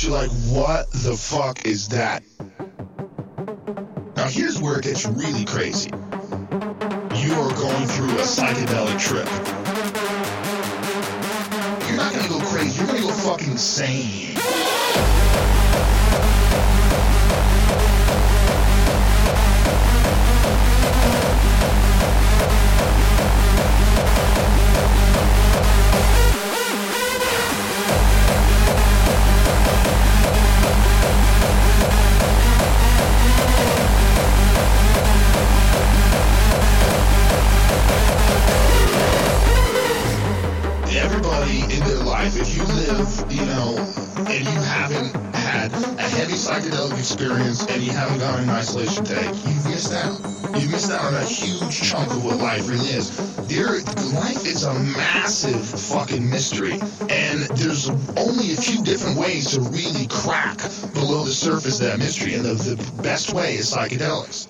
at you like, what the fuck is that? Now here's where it gets really crazy. You are going through a psychedelic trip. You're not gonna go crazy, you're gonna go fucking insane. Experience and you haven't gone in isolation tank, you've missed out. You've missed out on a huge chunk of what life really is. There, life is a massive fucking mystery, and there's only a few different ways to really crack below the surface of that mystery, and the, the best way is psychedelics.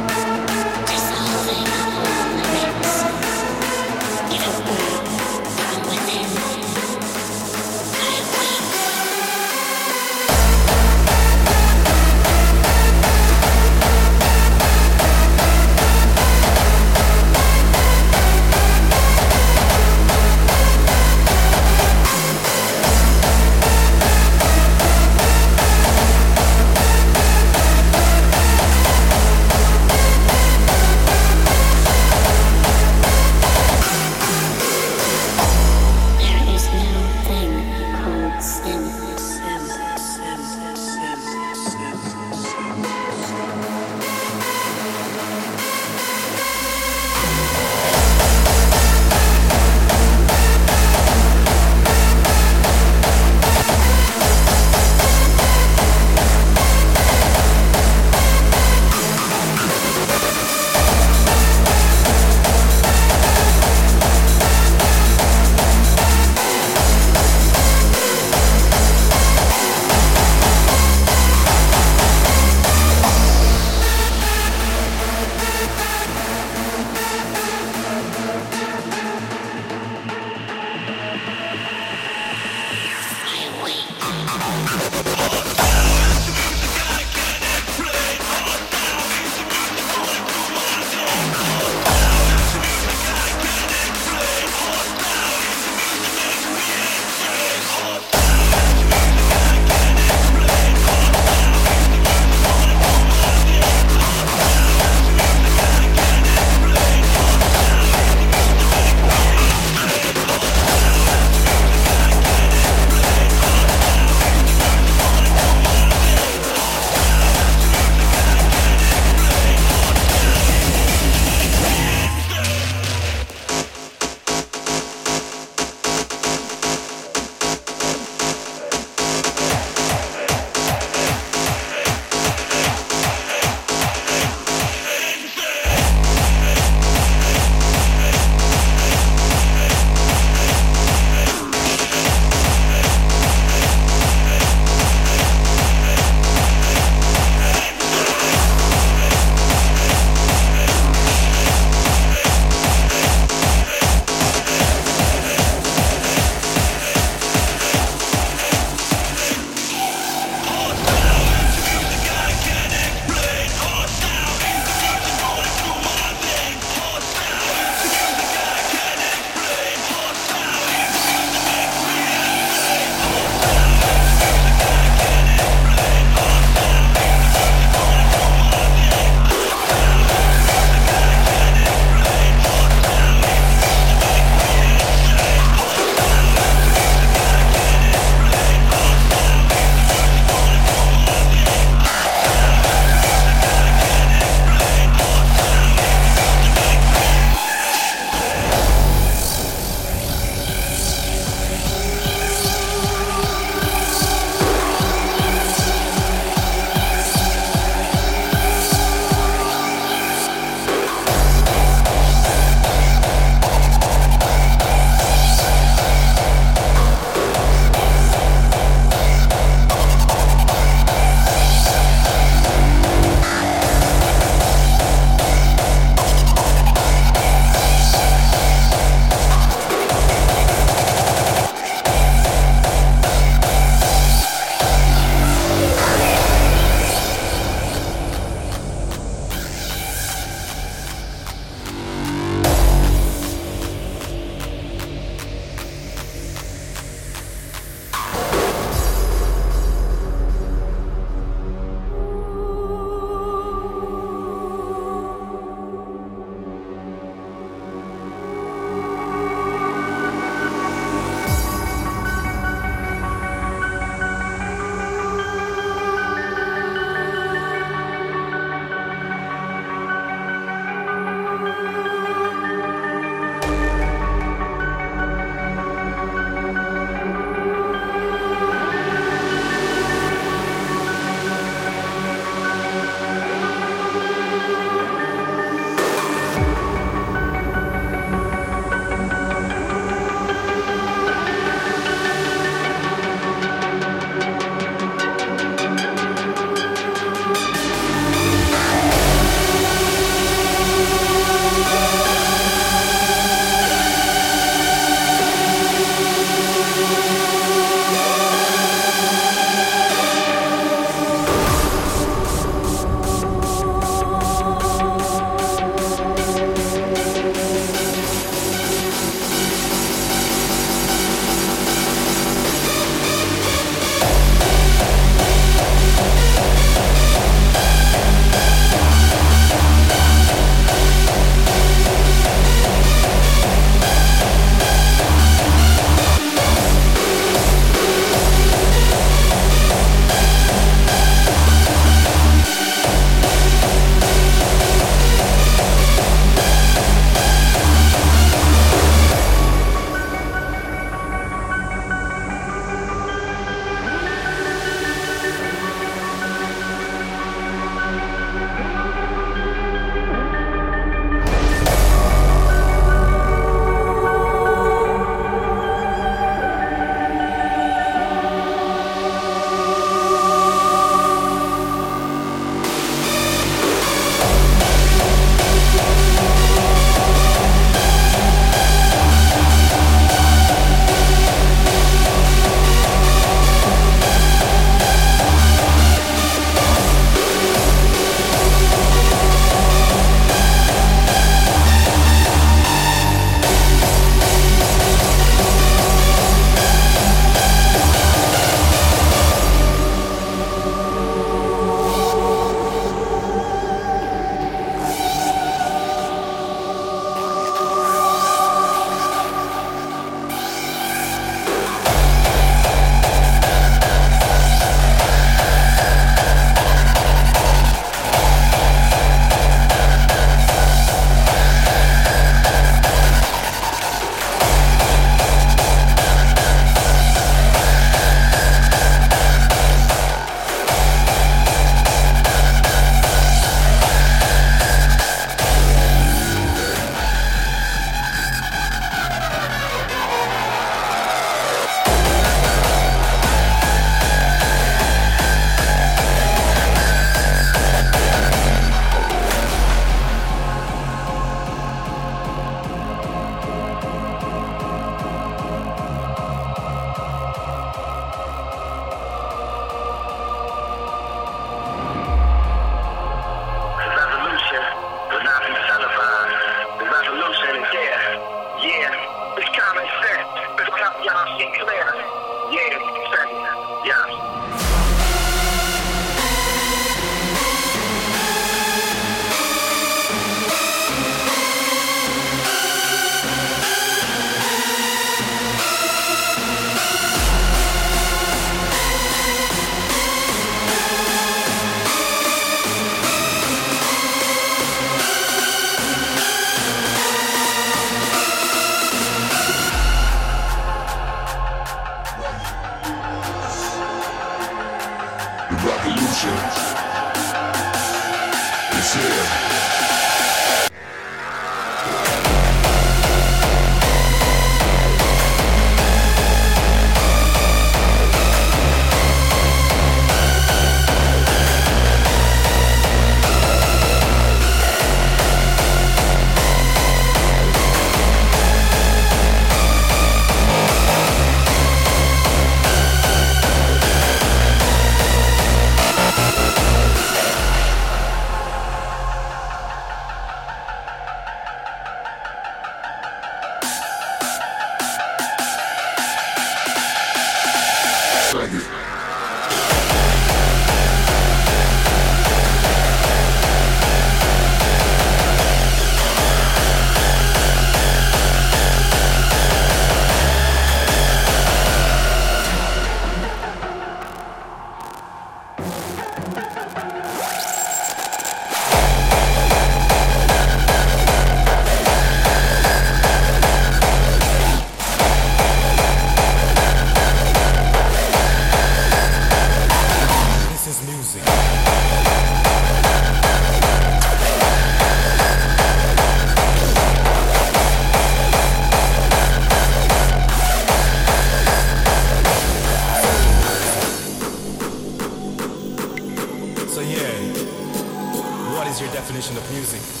of music.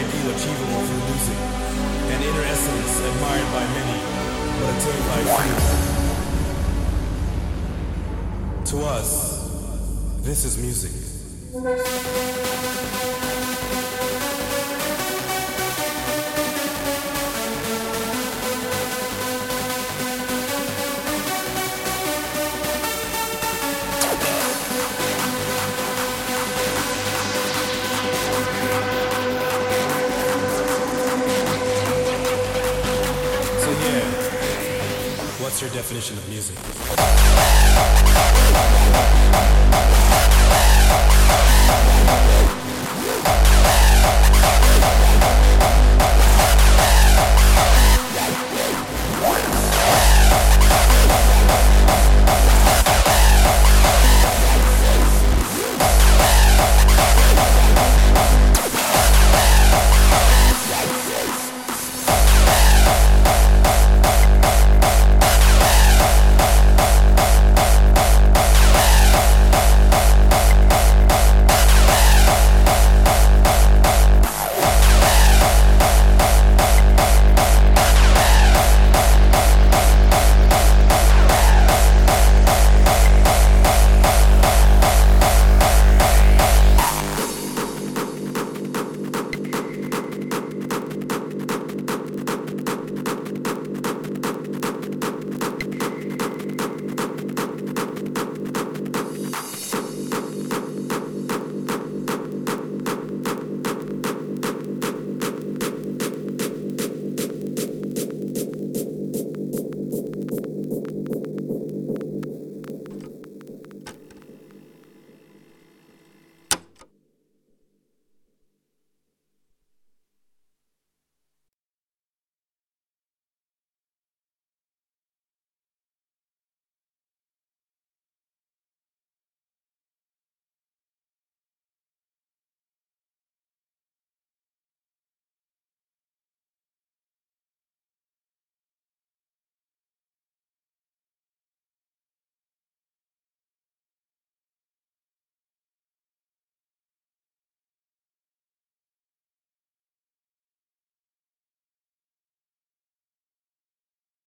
ideal achievable through music, an inner essence admired by many, but attained by few. To us, this is music. your definition of music?